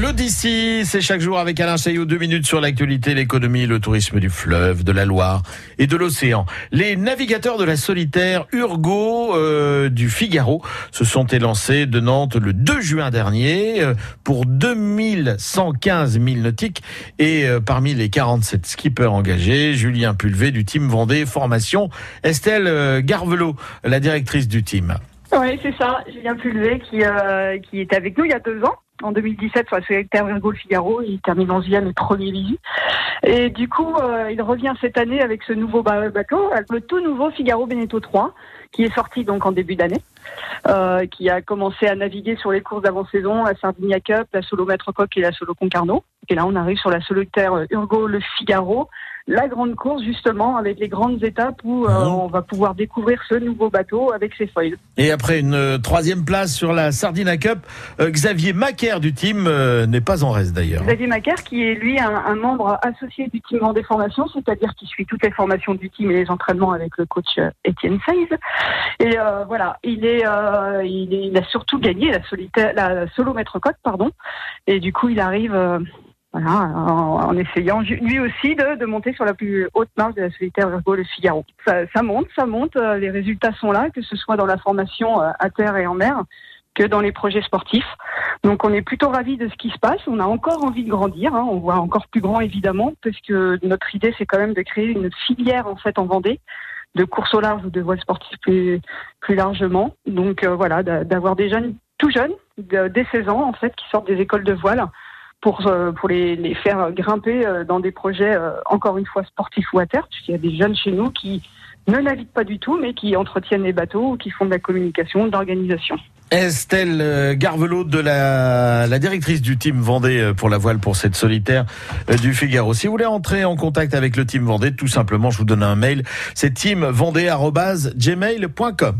L'Odyssée, c'est chaque jour avec Alain Chaillot, deux minutes sur l'actualité, l'économie, le tourisme du fleuve, de la Loire et de l'océan. Les navigateurs de la solitaire Urgo euh, du Figaro se sont élancés de Nantes le 2 juin dernier euh, pour 2115 milles nautiques et euh, parmi les 47 skippers engagés, Julien Pulvé du team Vendée Formation, Estelle Garvelot, la directrice du team. Oui, c'est ça. Julien Pulvé qui, qui est avec nous il y a deux ans. En 2017, sur la solitaire Virgo le Figaro, il termine en le premier visu. Et du coup, euh, il revient cette année avec ce nouveau ba- bateau, le tout nouveau Figaro Beneteau 3, qui est sorti donc en début d'année, euh, qui a commencé à naviguer sur les courses d'avant-saison, la Sardinia Cup, la Solo Maître Coq et la Solo Concarneau. Et là, on arrive sur la solitaire euh, Urgo le Figaro, la grande course justement, avec les grandes étapes où euh, Mhm. on va pouvoir découvrir ce nouveau bateau avec ses foils. Et après une euh, troisième place sur la Sardina Cup, euh, Xavier Macaire du team euh, n'est pas en reste d'ailleurs. Xavier Macaire, qui est lui un, un membre associé du team Vendée Formation, c'est-à-dire qui suit toutes les formations du team et les entraînements avec le coach euh, Étienne Saiz. Et euh, voilà, il est, euh, il est, il a surtout gagné la solitaire, la solo maître coq, pardon. Et du coup, il arrive. Voilà, en, essayant lui aussi de, monter sur la plus haute marche de la solitaire Virgo le Figaro. Ça, monte, ça monte, euh, les résultats sont là, que ce soit dans la formation euh, à terre et en mer, que dans les projets sportifs. Donc on est plutôt ravis de ce qui se passe. On a encore envie de grandir. hein. On voit encore plus grand évidemment, parce que notre idée c'est quand même de créer une filière en fait en Vendée de course au large ou de voile sportif plus largement. Donc euh, voilà, d'a- d'avoir des jeunes tout jeunes, dès 16 ans en fait, qui sortent des écoles de voile pour euh, les, faire grimper euh, dans des projets euh, encore une fois sportifs ou à terre, puisqu'il y a des jeunes chez nous qui ne naviguent pas du tout, mais qui entretiennent les bateaux qui font de la communication, de l'organisation. Estelle Garvelot de la, la directrice du team Vendée pour la voile pour cette solitaire du Figaro. Si vous voulez entrer en contact avec le team Vendée, tout simplement, je vous donne un mail. C'est teamvendée@gmail.com.